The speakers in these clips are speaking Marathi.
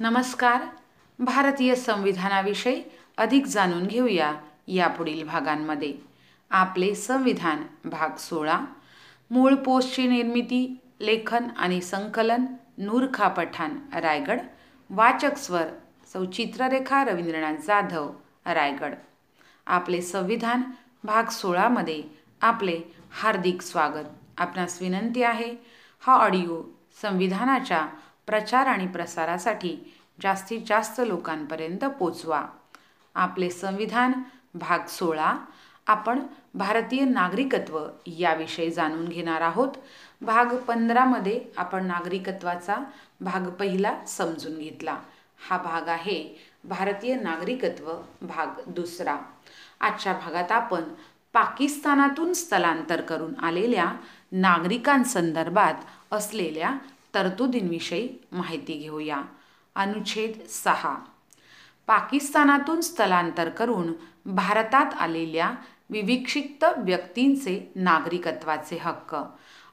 नमस्कार. भारतीय संविधानाविषयी अधिक जाणून घेऊया यापुढील भागांमध्ये. आपले संविधान भाग सोळा. मूळ पोस्टची निर्मिती लेखन आणि संकलन नूरखा पठाण रायगड. वाचक स्वर सौचित्ररेखा रवींद्रनाथ जाधव रायगड. आपले संविधान भाग सोळामध्ये आपले हार्दिक स्वागत. आपणास विनंती आहे हा ऑडिओ संविधानाच्या प्रचार आणि प्रसारासाठी जास्तीत जास्त लोकांपर्यंत पोचवा. आपले संविधान भाग सोळा. आपण भारतीय नागरिकत्व याविषयी जाणून घेणार आहोत. भाग पंधरामध्ये आपण नागरिकत्वाचा भाग पहिला समजून घेतला. हा भाग आहे भारतीय नागरिकत्व भाग दुसरा. आजच्या भागात आपण पाकिस्तानातून स्थलांतर करून आलेल्या नागरिकांसंदर्भात असलेल्या तरतुदींविषयी माहिती घेऊया. अनुच्छेद सहा. पाकिस्तानातून स्थलांतर करून भारतात आलेल्या विविक्षिप्त व्यक्तींचे नागरिकत्वाचे हक्क.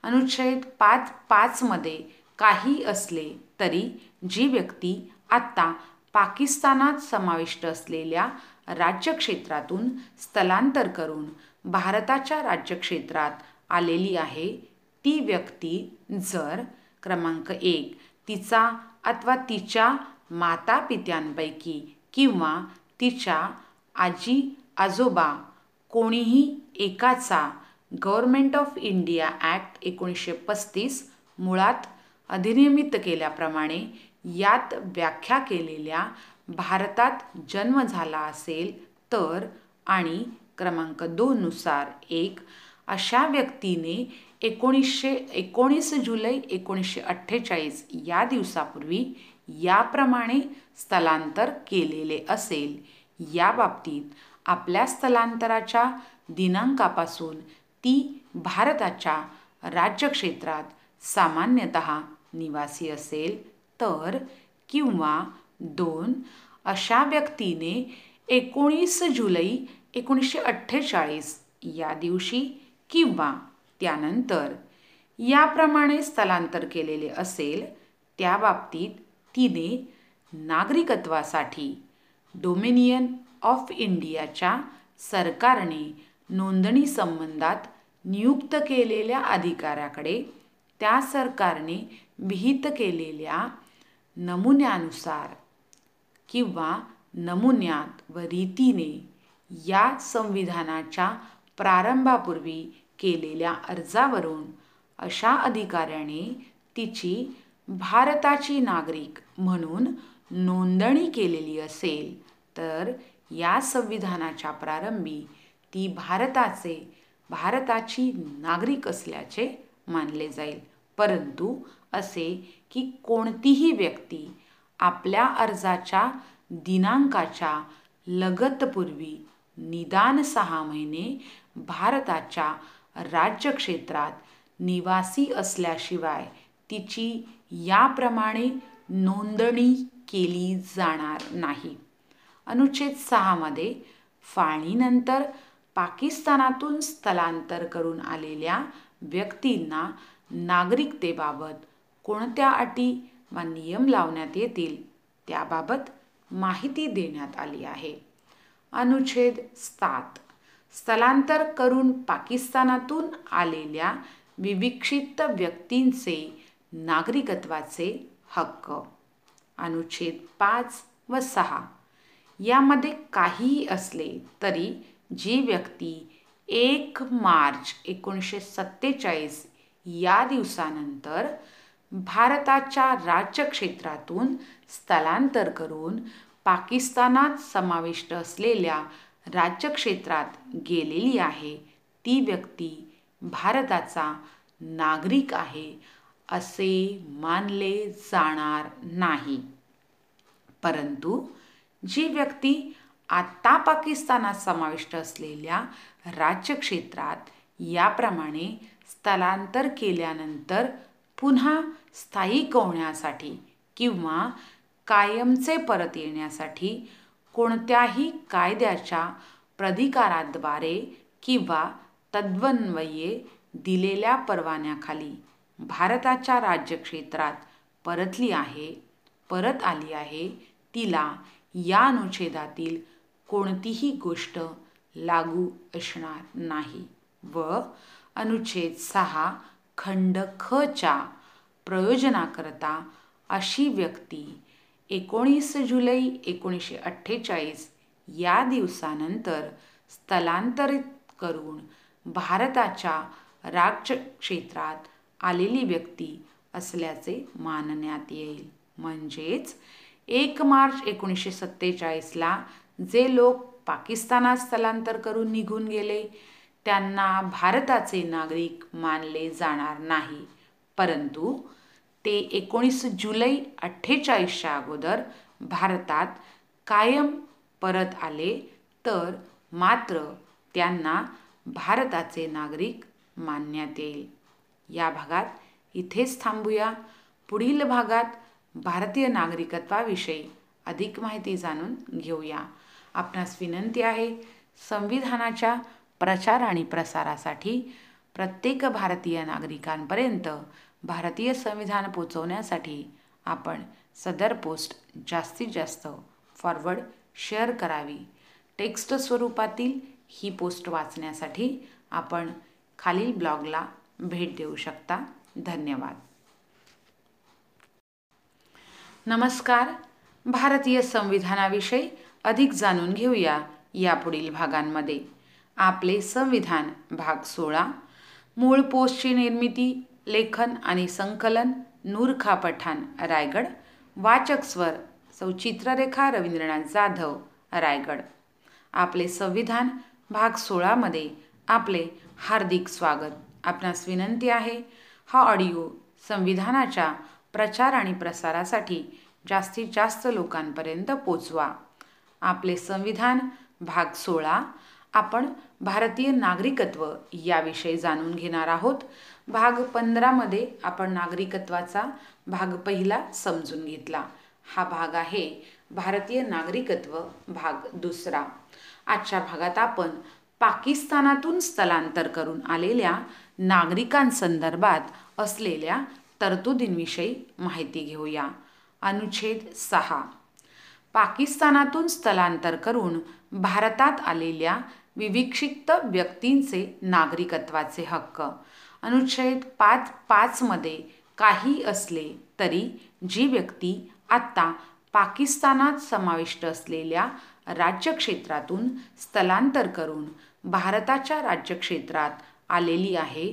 अनुच्छेद पाच पाचमध्ये काही असले तरी जी व्यक्ती आत्ता पाकिस्तानात समाविष्ट असलेल्या राज्यक्षेत्रातून स्थलांतर करून भारताच्या राज्यक्षेत्रात आलेली आहे ती व्यक्ती जर क्रमांक एक तिचा अथवा तिच्या मातापित्यांपैकी किंवा तिच्या आजी आजोबा कोणीही एकाचा गव्हर्मेंट ऑफ इंडिया ॲक्ट एकोणीसशे पस्तीस मुळात अधिनियमित केल्याप्रमाणे यात व्याख्या केलेल्या भारतात जन्म झाला असेल तर आणि क्रमांक दोननुसार एक अशा व्यक्तीने एकोणीसशे एकोणीस जुलै एकोणीसशे अठ्ठेचाळीस या दिवसापूर्वी याप्रमाणे स्थलांतर केलेले असेल. या बाबतीत आपल्या स्थलांतराच्या दिनांकापासून ती भारताच्या राज्यक्षेत्रात सामान्यतः निवासी असेल तर किंवा दोन अशा व्यक्तीने एकोणीस जुलै एकोणीसशे अठ्ठेचाळीस या दिवशी किंवा त्यानंतर याप्रमाणे स्थलांतर केलेले असेल त्या बाबतीत तिने नागरिकत्वासाठी डोमिनियन ऑफ इंडियाच्या सरकारने नोंदणी संबंधात नियुक्त केलेल्या अधिकाऱ्याकडे त्या सरकारने विहित केलेल्या नमुन्यानुसार किंवा नमुन्यात व रीतीने या संविधानाच्या प्रारंभापूर्वी केलेल्या अर्जावरून अशा अधिकाऱ्याने तिची भारताची नागरिक म्हणून नोंदणी केलेली असेल तर या संविधानाच्या प्रारंभी ती भारताचे भारताची नागरिक असल्याचे मानले जाईल. परंतु असे की कोणतीही व्यक्ती आपल्या अर्जाच्या दिनांकाच्या लगतपूर्वी निदान सहा महिने भारताच्या राज्यक्षेत्रात निवासी असल्याशिवाय तिची याप्रमाणे नोंदणी केली जाणार नाही. अनुच्छेद सहामध्ये फाळणीनंतर पाकिस्तानातून स्थलांतर करून आलेल्या व्यक्तींना नागरिकतेबाबत कोणत्या अटी व नियम लावण्यात येतील त्याबाबत माहिती देण्यात आली आहे. अनुच्छेद सात स्थलांतर करून पाकिस्तानातून आलेल्या विविक्षित व्यक्तींचे नागरिकत्वाचे हक्क. अनुच्छेद पाच व सहा. यामध्ये काहीही असले तरी जी व्यक्ती एक मार्च एकोणीसशे सत्तेचाळीस या दिवसानंतर भारताच्या राज्यक्षेत्रातून स्थलांतर करून पाकिस्तानात समाविष्ट असलेल्या राज्यक्षेत्रात गेलेली आहे. ती व्यक्ती भारताचा नागरिक आहे असे मानले जाणार नाही. परंतु जी व्यक्ती आत्ता पाकिस्तानात समाविष्ट असलेल्या राज्यक्षेत्रात याप्रमाणे स्थलांतर केल्यानंतर पुन्हा स्थायिक होण्यासाठी किंवा कायमचे परत येण्यासाठी कोणत्याही कायद्याच्या प्राधिकाराद्वारे किंवा तद्वन्वये दिलेल्या परवान्याखाली भारताच्या राज्यक्षेत्रात परतली आहे परत आली आहे तिला या अनुच्छेदातील कोणतीही गोष्ट लागू असणार नाही व अनुच्छेद सहा खंड खच्या प्रयोजनाकरता अशी व्यक्ती एकोणीस जुलै एकोणीसशे अठ्ठेचाळीस या दिवसानंतर स्थलांतरित करून भारताच्या राज्यक्षेत्रात आलेली व्यक्ती असल्याचे मानण्यात येईल. म्हणजेच एक मार्च एकोणीसशे सत्तेचाळीसला जे लोक पाकिस्तानात स्थलांतर करून निघून गेले त्यांना भारताचे नागरिक मानले जाणार नाही. परंतु ते एकोणीस जुलै अठ्ठेचाळीसच्या अगोदर भारतात कायम परत आले तर मात्र त्यांना भारताचे नागरिक मानण्यात येईल. या भागात इथेच थांबूया. पुढील भागात भारतीय नागरिकत्वाविषयी अधिक माहिती जाणून घेऊया. आपणास विनंती आहे संविधानाच्या प्रचार आणि प्रसारासाठी प्रत्येक भारतीय नागरिकांपर्यंत भारतीय संविधान पोचवण्यासाठी आपण सदर पोस्ट जास्तीत जास्त फॉरवर्ड शेअर करावी. टेक्स्ट स्वरूपातील ही पोस्ट वाचण्यासाठी आपण खालील ब्लॉगला भेट देऊ शकता. धन्यवाद. नमस्कार. भारतीय संविधानाविषयी अधिक जाणून घेऊया यापुढील भागांमध्ये. आपले संविधान भाग सोळा. मूळ पोस्टची निर्मिती लेखन आणि संकलन नूरखा पठाण रायगड. वाचक स्वर सौचित्ररेखा रवींद्रनाथ जाधव रायगड. आपले संविधान भाग सोळामध्ये आपले हार्दिक स्वागत. आपणास विनंती आहे हा ऑडिओ संविधानाच्या प्रचार आणि प्रसारासाठी जास्तीत जास्त लोकांपर्यंत पोचवा. आपले संविधान भाग सोळा आपण भारतीय नागरिकत्व याविषयी जाणून घेणार आहोत. भाग पंधरामध्ये आपण नागरिकत्वाचा भाग पहिला समजून घेतला. हा भाग आहे भारतीय नागरिकत्व भाग दुसरा. आजच्या भागात आपण पाकिस्तानातून स्थलांतर करून आलेल्या नागरिकांसंदर्भात असलेल्या तरतुदींविषयी माहिती घेऊया. अनुच्छेद सहा. पाकिस्तानातून स्थलांतर करून भारतात आलेल्या विविक्षित व्यक्तींचे नागरिकत्वाचे हक्क. अनुच्छेद पाच पाचमध्ये काही असले तरी जी व्यक्ती आत्ता पाकिस्तानात समाविष्ट असलेल्या राज्यक्षेत्रातून स्थलांतर करून भारताच्या राज्यक्षेत्रात आलेली आहे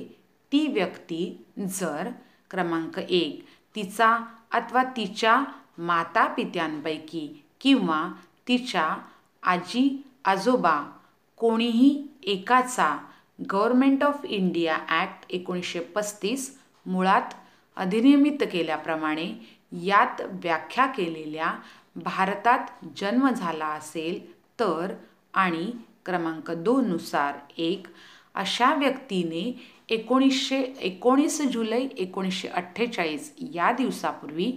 ती व्यक्ती जर क्रमांक एक तिचा अथवा तिच्या मातापित्यांपैकी किंवा तिच्या आजी आजोबा कोणीही एकाचा गव्हर्मेंट ऑफ इंडिया ॲक्ट एकोणीसशे पस्तीस मुळात अधिनियमित केल्याप्रमाणे यात व्याख्या केलेल्या भारतात जन्म झाला असेल तर आणि क्रमांक दोननुसार एक अशा व्यक्तीने एकोणीसशे एकोणीस जुलै एकोणीसशे अठ्ठेचाळीस या दिवसापूर्वी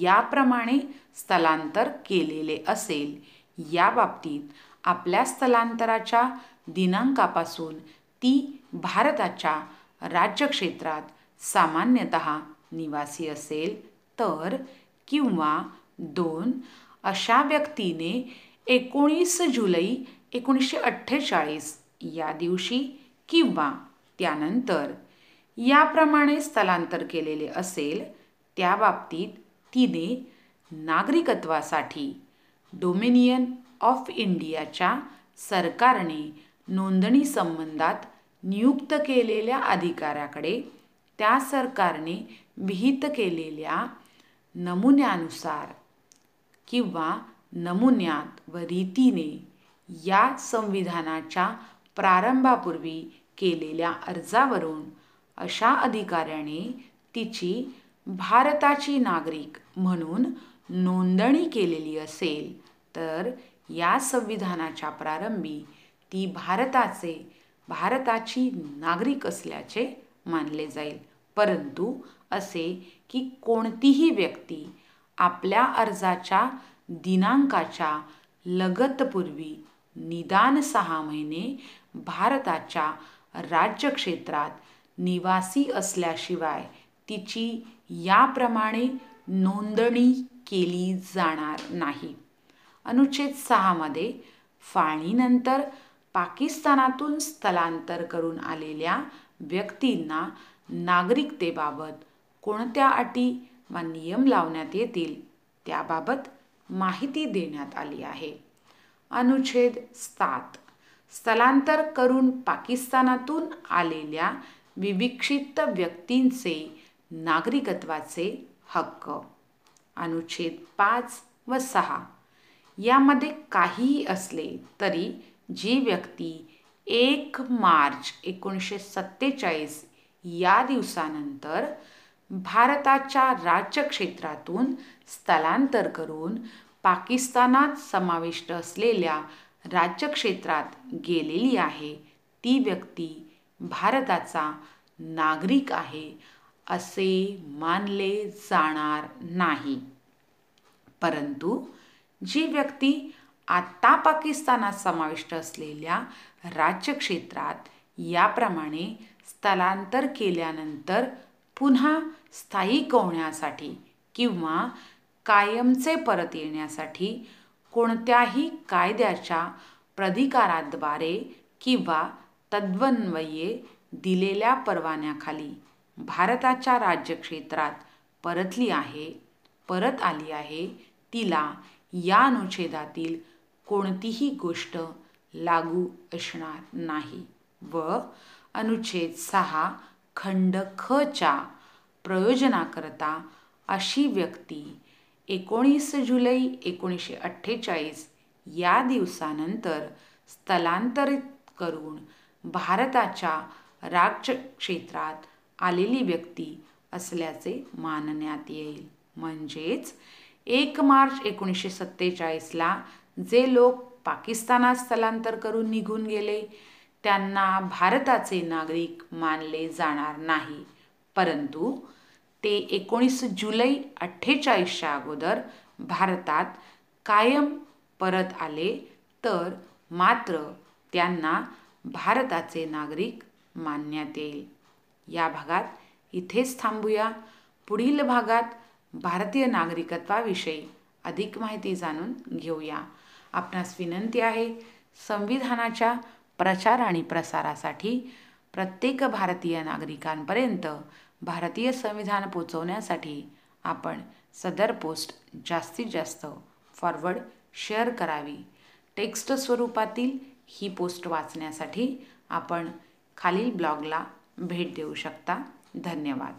याप्रमाणे स्थलांतर केलेले असेल. या बाबतीत आपल्या स्थलांतराच्या दिनांकापासून ती भारताच्या राज्यक्षेत्रात सामान्यतः निवासी असेल तर किंवा दोन अशा व्यक्तीने एकोणीस जुलै एकोणीसशे अठ्ठेचाळीस या दिवशी किंवा त्यानंतर याप्रमाणे स्थलांतर केलेले असेल त्या बाबतीत तिने नागरिकत्वासाठी डोमिनियन ऑफ इंडियाच्या सरकारने नोंदणी संबंधात नियुक्त केलेल्या अधिकाऱ्याकडे त्या सरकारने विहित केलेल्या नमुन्यानुसार किंवा नमुन्यात व रीतीने या संविधानाच्या प्रारंभापूर्वी केलेल्या अर्जावरून अशा अधिकाऱ्याने तिची भारताची नागरिक म्हणून नोंदणी केलेली असेल तर या संविधानाच्या प्रारंभी ती भारताचे भारताची नागरिक असल्याचे मानले जाईल. परंतु असे की कोणतीही व्यक्ती आपल्या अर्जाच्या दिनांकाच्या लगतपूर्वी निदान सहा महिने भारताच्या राज्यक्षेत्रात निवासी असल्याशिवाय तिची याप्रमाणे नोंदणी केली जाणार नाही. अनुच्छेद सहामध्ये फाळणीनंतर पाकिस्तानातून स्थलांतर करून आलेल्या व्यक्तींना नागरिकतेबाबत कोणत्या अटी व नियम लावण्यात येतील त्याबाबत माहिती देण्यात आली आहे. अनुच्छेद सात स्थलांतर करून पाकिस्तानातून आलेल्या विविक्षित व्यक्तींचे नागरिकत्वाचे हक्क. अनुच्छेद पाच व सहा यामध्ये काहीही असले तरी जी व्यक्ती एक मार्च एकोणीसशे सत्तेचाळीस या दिवसानंतर भारताच्या राज्यक्षेत्रातून स्थलांतर करून पाकिस्तानात समाविष्ट असलेल्या राज्यक्षेत्रात गेलेली आहे ती व्यक्ती भारताचा नागरिक आहे असे मानले जाणार नाही. परंतु जी व्यक्ती आत्ता पाकिस्तानात समाविष्ट असलेल्या राज्यक्षेत्रात याप्रमाणे स्थलांतर केल्यानंतर पुन्हा स्थायिक होण्यासाठी किंवा कायमचे परत येण्यासाठी कोणत्याही कायद्याच्या प्रधिकाराद्वारे किंवा तद्वन्वये दिलेल्या परवान्याखाली भारताच्या राज्यक्षेत्रात परतली आहे परत आली आहे तिला या अनुच्छेदातील कोणतीही गोष्ट लागू असणार नाही व अनुच्छेद सहा खंड खच्या प्रयोजनाकरता अशी व्यक्ती एकोणीस जुलै एकोणीसशे अठ्ठेचाळीस या दिवसानंतर स्थलांतरित करून भारताच्या राज्यक्षेत्रात आलेली व्यक्ती असल्याचे मानण्यात येईल. म्हणजेच एक मार्च एकोणीसशे सत्तेचाळीसला जे लोक पाकिस्तानात स्थलांतर करून निघून गेले त्यांना भारताचे नागरिक मानले जाणार नाही. परंतु ते एकोणीस जुलै अठ्ठेचाळीसच्या अगोदर भारतात कायम परत आले तर मात्र त्यांना भारताचे नागरिक मानण्यात येईल. या भागात इथेच थांबूया. पुढील भागात भारतीय नागरिकत्वाविषयी अधिक माहिती जाणून घेऊया. आपणास विनंती आहे संविधानाच्या प्रचार आणि प्रसारासाठी प्रत्येक भारतीय नागरिकांपर्यंत भारतीय संविधान पोचवण्यासाठी आपण सदर पोस्ट जास्तीत जास्त फॉरवर्ड शेअर करावी. टेक्स्ट स्वरूपातील ही पोस्ट वाचण्यासाठी आपण खालील ब्लॉगला भेट देऊ शकता. धन्यवाद.